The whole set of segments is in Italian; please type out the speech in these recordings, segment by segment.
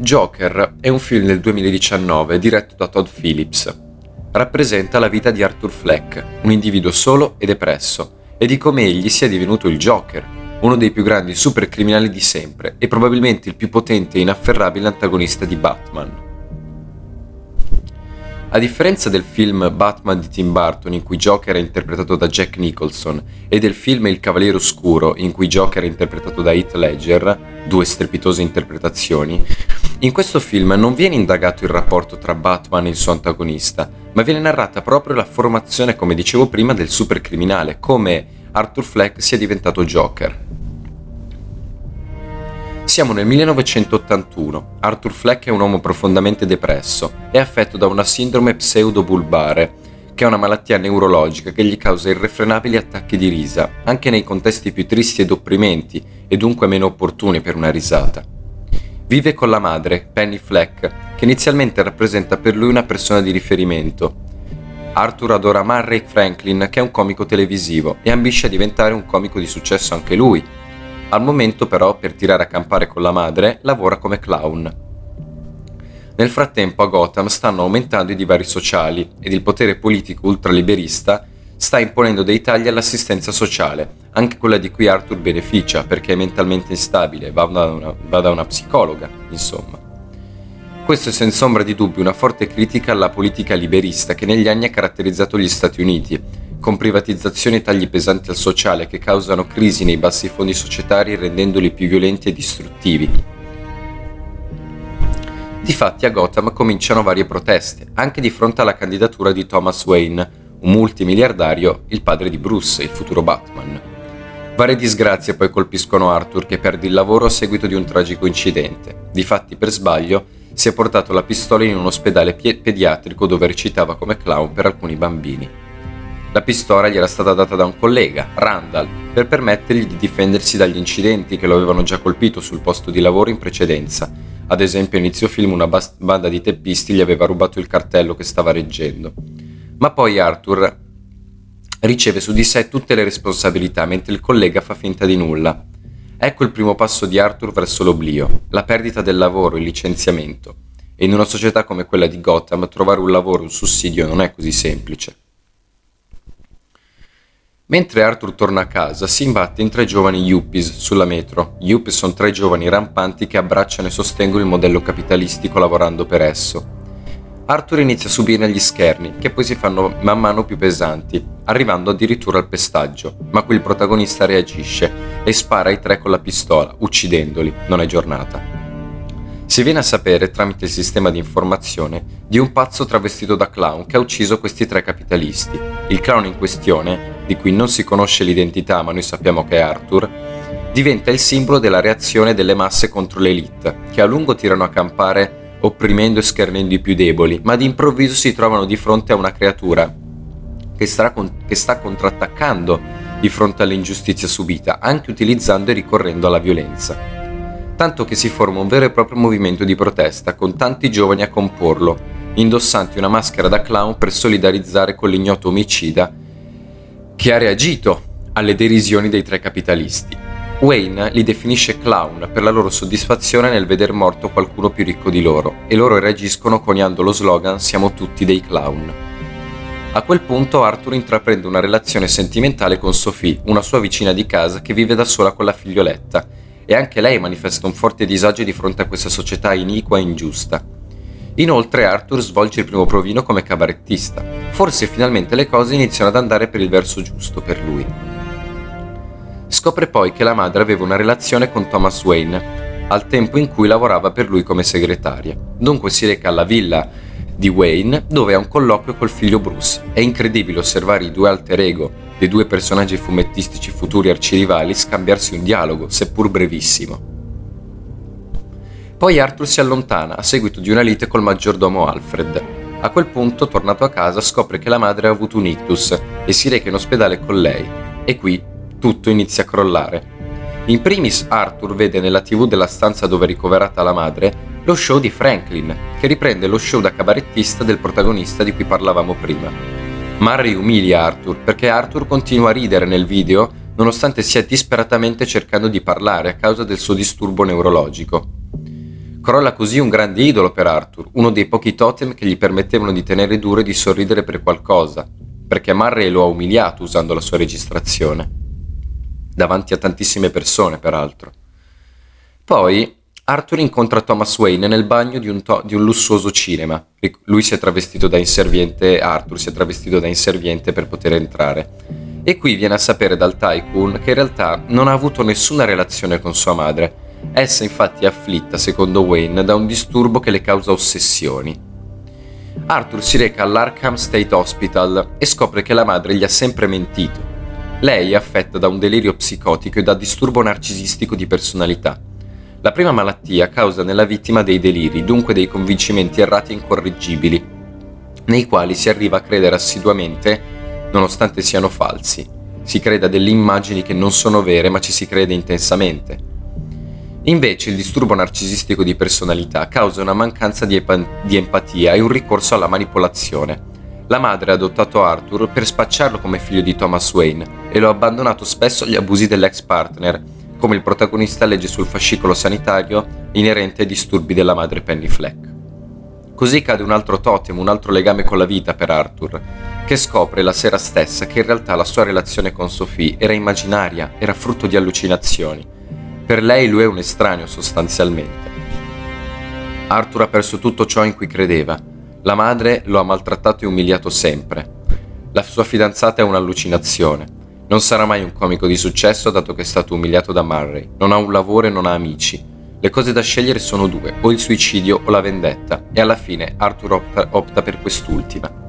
Joker è un film del 2019 diretto da Todd Phillips. Rappresenta la vita di Arthur Fleck, un individuo solo e depresso, e di come egli sia divenuto il Joker, uno dei più grandi supercriminali di sempre e probabilmente il più potente e inafferrabile antagonista di Batman. A differenza del film Batman di Tim Burton in cui Joker è interpretato da Jack Nicholson e del film Il Cavaliere Oscuro in cui Joker è interpretato da Heath Ledger, due strepitose interpretazioni, in questo film non viene indagato il rapporto tra Batman e il suo antagonista, ma viene narrata proprio la formazione, come dicevo prima, del supercriminale, come Arthur Fleck sia diventato Joker. Siamo nel 1981. Arthur Fleck è un uomo profondamente depresso. È affetto da una sindrome pseudobulbare, che è una malattia neurologica che gli causa irrefrenabili attacchi di risa, anche nei contesti più tristi ed opprimenti, e dunque meno opportuni per una risata. Vive con la madre, Penny Fleck, che inizialmente rappresenta per lui una persona di riferimento. Arthur adora Murray Franklin, che è un comico televisivo, e ambisce a diventare un comico di successo anche lui, al momento però, per tirare a campare con la madre, lavora come clown. Nel frattempo a Gotham stanno aumentando i divari sociali ed il potere politico ultraliberista sta imponendo dei tagli all'assistenza sociale, anche quella di cui Arthur beneficia perché è mentalmente instabile, va da una, va da una psicologa, insomma. Questo è senza ombra di dubbio una forte critica alla politica liberista che negli anni ha caratterizzato gli Stati Uniti con privatizzazioni e tagli pesanti al sociale che causano crisi nei bassi fondi societari rendendoli più violenti e distruttivi. Difatti a Gotham cominciano varie proteste, anche di fronte alla candidatura di Thomas Wayne, un multimiliardario, il padre di Bruce, il futuro Batman. Varie disgrazie poi colpiscono Arthur che perde il lavoro a seguito di un tragico incidente. Difatti per sbaglio si è portato la pistola in un ospedale pediatrico dove recitava come clown per alcuni bambini. La pistola gli era stata data da un collega, Randall, per permettergli di difendersi dagli incidenti che lo avevano già colpito sul posto di lavoro in precedenza. Ad esempio, a inizio film una banda di teppisti gli aveva rubato il cartello che stava reggendo. Ma poi Arthur riceve su di sé tutte le responsabilità mentre il collega fa finta di nulla. Ecco il primo passo di Arthur verso l'oblio, la perdita del lavoro, il licenziamento. E in una società come quella di Gotham trovare un lavoro, un sussidio non è così semplice. Mentre Arthur torna a casa, si imbatte in tre giovani yuppies sulla metro. Yuppies sono tre giovani rampanti che abbracciano e sostengono il modello capitalistico lavorando per esso. Arthur inizia a subire gli scherni, che poi si fanno man mano più pesanti, arrivando addirittura al pestaggio, ma qui il protagonista reagisce e spara ai tre con la pistola, uccidendoli. Non è giornata. Si viene a sapere, tramite il sistema di informazione, di un pazzo travestito da clown che ha ucciso questi tre capitalisti. Il clown in questione, di cui non si conosce l'identità ma noi sappiamo che è Arthur, diventa il simbolo della reazione delle masse contro l'elite, che a lungo tirano a campare opprimendo e schernendo i più deboli, ma d'improvviso si trovano di fronte a una creatura che con- che sta contrattaccando di fronte all'ingiustizia subita, anche utilizzando e ricorrendo alla violenza. Tanto che si forma un vero e proprio movimento di protesta con tanti giovani a comporlo, indossanti una maschera da clown per solidarizzare con l'ignoto omicida che ha reagito alle derisioni dei tre capitalisti. Wayne li definisce clown per la loro soddisfazione nel veder morto qualcuno più ricco di loro e loro reagiscono coniando lo slogan Siamo tutti dei clown. A quel punto Arthur intraprende una relazione sentimentale con Sophie, una sua vicina di casa che vive da sola con la figlioletta e anche lei manifesta un forte disagio di fronte a questa società iniqua e ingiusta. Inoltre Arthur svolge il primo provino come cabarettista. Forse finalmente le cose iniziano ad andare per il verso giusto per lui. Scopre poi che la madre aveva una relazione con Thomas Wayne, al tempo in cui lavorava per lui come segretaria. Dunque si reca alla villa di Wayne dove ha un colloquio col figlio Bruce. È incredibile osservare i due alter ego dei due personaggi fumettistici futuri arcirivali scambiarsi un dialogo, seppur brevissimo. Poi Arthur si allontana a seguito di una lite col maggiordomo Alfred. A quel punto, tornato a casa, scopre che la madre ha avuto un ictus e si reca in ospedale con lei. E qui tutto inizia a crollare. In primis Arthur vede nella tv della stanza dove è ricoverata la madre lo show di Franklin, che riprende lo show da cabarettista del protagonista di cui parlavamo prima. Murray umilia Arthur perché Arthur continua a ridere nel video nonostante stia disperatamente cercando di parlare a causa del suo disturbo neurologico. Crolla così un grande idolo per Arthur, uno dei pochi totem che gli permettevano di tenere duro e di sorridere per qualcosa, perché Murray lo ha umiliato usando la sua registrazione. Davanti a tantissime persone, peraltro. Poi Arthur incontra Thomas Wayne nel bagno di un, to- di un, lussuoso cinema. Lui si è travestito da inserviente, Arthur si è travestito da inserviente per poter entrare. E qui viene a sapere dal Tycoon che in realtà non ha avuto nessuna relazione con sua madre. Essa infatti è afflitta, secondo Wayne, da un disturbo che le causa ossessioni. Arthur si reca all'Arkham State Hospital e scopre che la madre gli ha sempre mentito. Lei è affetta da un delirio psicotico e da disturbo narcisistico di personalità la prima malattia causa nella vittima dei deliri, dunque dei convincimenti errati e incorreggibili, nei quali si arriva a credere assiduamente, nonostante siano falsi. Si crede a delle immagini che non sono vere, ma ci si crede intensamente. Invece il disturbo narcisistico di personalità causa una mancanza di, epa- di empatia e un ricorso alla manipolazione. La madre ha adottato Arthur per spacciarlo come figlio di Thomas Wayne e lo ha abbandonato spesso agli abusi dell'ex partner, come il protagonista legge sul fascicolo sanitario inerente ai disturbi della madre Penny Fleck. Così cade un altro totem, un altro legame con la vita per Arthur, che scopre la sera stessa che in realtà la sua relazione con Sophie era immaginaria, era frutto di allucinazioni. Per lei lui è un estraneo sostanzialmente. Arthur ha perso tutto ciò in cui credeva. La madre lo ha maltrattato e umiliato sempre. La sua fidanzata è un'allucinazione. Non sarà mai un comico di successo dato che è stato umiliato da Murray, non ha un lavoro e non ha amici. Le cose da scegliere sono due, o il suicidio o la vendetta, e alla fine Arthur opta, opta per quest'ultima.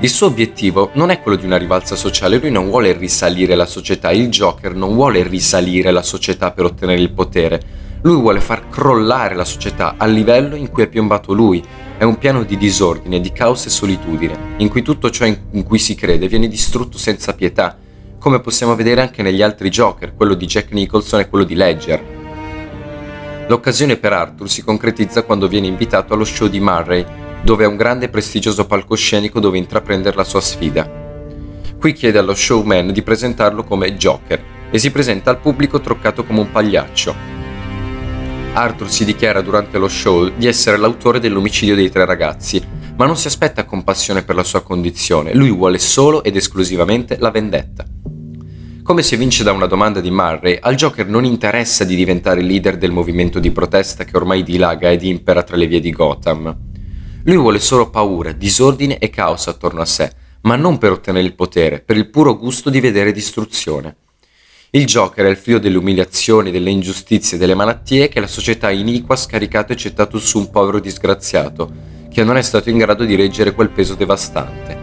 Il suo obiettivo non è quello di una rivalsa sociale, lui non vuole risalire la società, il Joker non vuole risalire la società per ottenere il potere, lui vuole far crollare la società al livello in cui è piombato lui, è un piano di disordine, di caos e solitudine, in cui tutto ciò in cui si crede viene distrutto senza pietà, come possiamo vedere anche negli altri Joker, quello di Jack Nicholson e quello di Ledger. L'occasione per Arthur si concretizza quando viene invitato allo show di Murray, dove ha un grande e prestigioso palcoscenico dove intraprendere la sua sfida. Qui chiede allo showman di presentarlo come Joker e si presenta al pubblico truccato come un pagliaccio, Arthur si dichiara durante lo show di essere l'autore dell'omicidio dei tre ragazzi, ma non si aspetta compassione per la sua condizione, lui vuole solo ed esclusivamente la vendetta. Come si evince da una domanda di Murray, al Joker non interessa di diventare leader del movimento di protesta che ormai dilaga ed impera tra le vie di Gotham. Lui vuole solo paura, disordine e caos attorno a sé, ma non per ottenere il potere, per il puro gusto di vedere distruzione. Il Joker è il figlio delle umiliazioni, delle ingiustizie, delle malattie che la società iniqua ha scaricato e gettato su un povero disgraziato, che non è stato in grado di reggere quel peso devastante.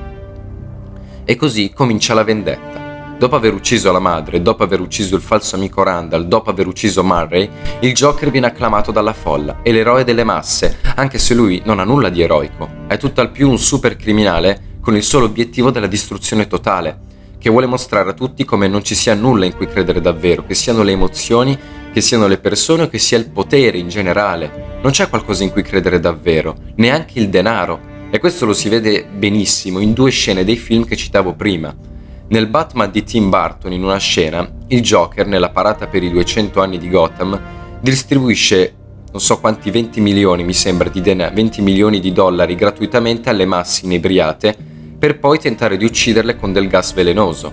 E così comincia la vendetta. Dopo aver ucciso la madre, dopo aver ucciso il falso amico Randall, dopo aver ucciso Murray, il Joker viene acclamato dalla folla, è l'eroe delle masse, anche se lui non ha nulla di eroico. È tutt'al più un super criminale con il solo obiettivo della distruzione totale, che vuole mostrare a tutti come non ci sia nulla in cui credere davvero, che siano le emozioni, che siano le persone o che sia il potere in generale. Non c'è qualcosa in cui credere davvero, neanche il denaro. E questo lo si vede benissimo in due scene dei film che citavo prima. Nel Batman di Tim Burton, in una scena, il Joker, nella parata per i 200 anni di Gotham, distribuisce non so quanti 20 milioni, mi sembra, di denaro, 20 milioni di dollari gratuitamente alle masse inebriate per poi tentare di ucciderle con del gas velenoso.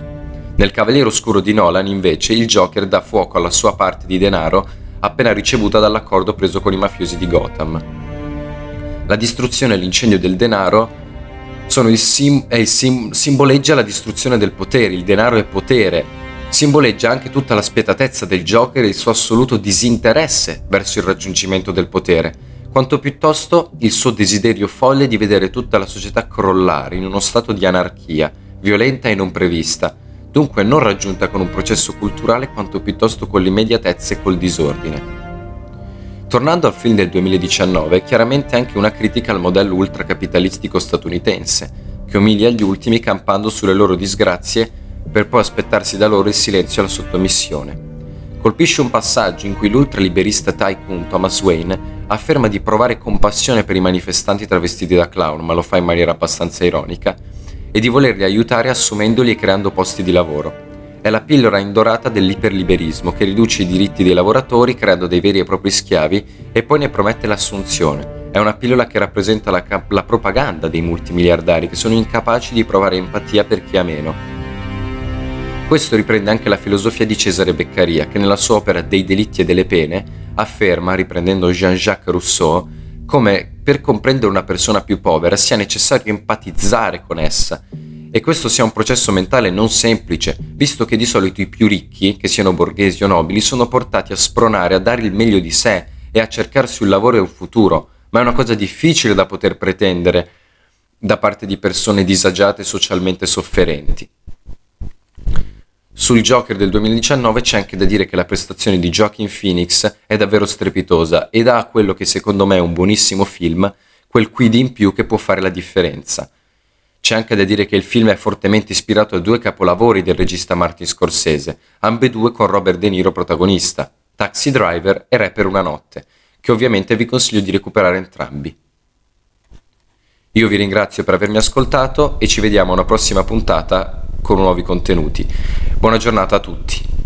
Nel Cavaliere Oscuro di Nolan, invece, il Joker dà fuoco alla sua parte di denaro appena ricevuta dall'accordo preso con i mafiosi di Gotham. La distruzione e l'incendio del denaro il sim- il sim- simboleggia la distruzione del potere, il denaro è potere, simboleggia anche tutta la spietatezza del Joker e il suo assoluto disinteresse verso il raggiungimento del potere, quanto piuttosto il suo desiderio folle di vedere tutta la società crollare in uno stato di anarchia, violenta e non prevista, dunque non raggiunta con un processo culturale quanto piuttosto con l'immediatezza e col disordine. Tornando al film del 2019, chiaramente anche una critica al modello ultracapitalistico statunitense, che umilia gli ultimi campando sulle loro disgrazie per poi aspettarsi da loro il silenzio e la sottomissione. Colpisce un passaggio in cui l'ultraliberista tycoon Thomas Wayne afferma di provare compassione per i manifestanti travestiti da clown, ma lo fa in maniera abbastanza ironica, e di volerli aiutare assumendoli e creando posti di lavoro. È la pillola indorata dell'iperliberismo che riduce i diritti dei lavoratori creando dei veri e propri schiavi e poi ne promette l'assunzione. È una pillola che rappresenta la, la propaganda dei multimiliardari che sono incapaci di provare empatia per chi ha meno. Questo riprende anche la filosofia di Cesare Beccaria, che nella sua opera Dei delitti e delle pene afferma, riprendendo Jean-Jacques Rousseau, come per comprendere una persona più povera sia necessario empatizzare con essa e questo sia un processo mentale non semplice, visto che di solito i più ricchi, che siano borghesi o nobili, sono portati a spronare, a dare il meglio di sé e a cercarsi un lavoro e un futuro, ma è una cosa difficile da poter pretendere da parte di persone disagiate e socialmente sofferenti. Sul Joker del 2019 c'è anche da dire che la prestazione di Joaquin Phoenix è davvero strepitosa e dà a quello che secondo me è un buonissimo film quel quid in più che può fare la differenza. C'è anche da dire che il film è fortemente ispirato a due capolavori del regista Martin Scorsese, ambedue con Robert De Niro protagonista, Taxi Driver e Re per una notte, che ovviamente vi consiglio di recuperare entrambi. Io vi ringrazio per avermi ascoltato e ci vediamo a una prossima puntata con nuovi contenuti. Buona giornata a tutti.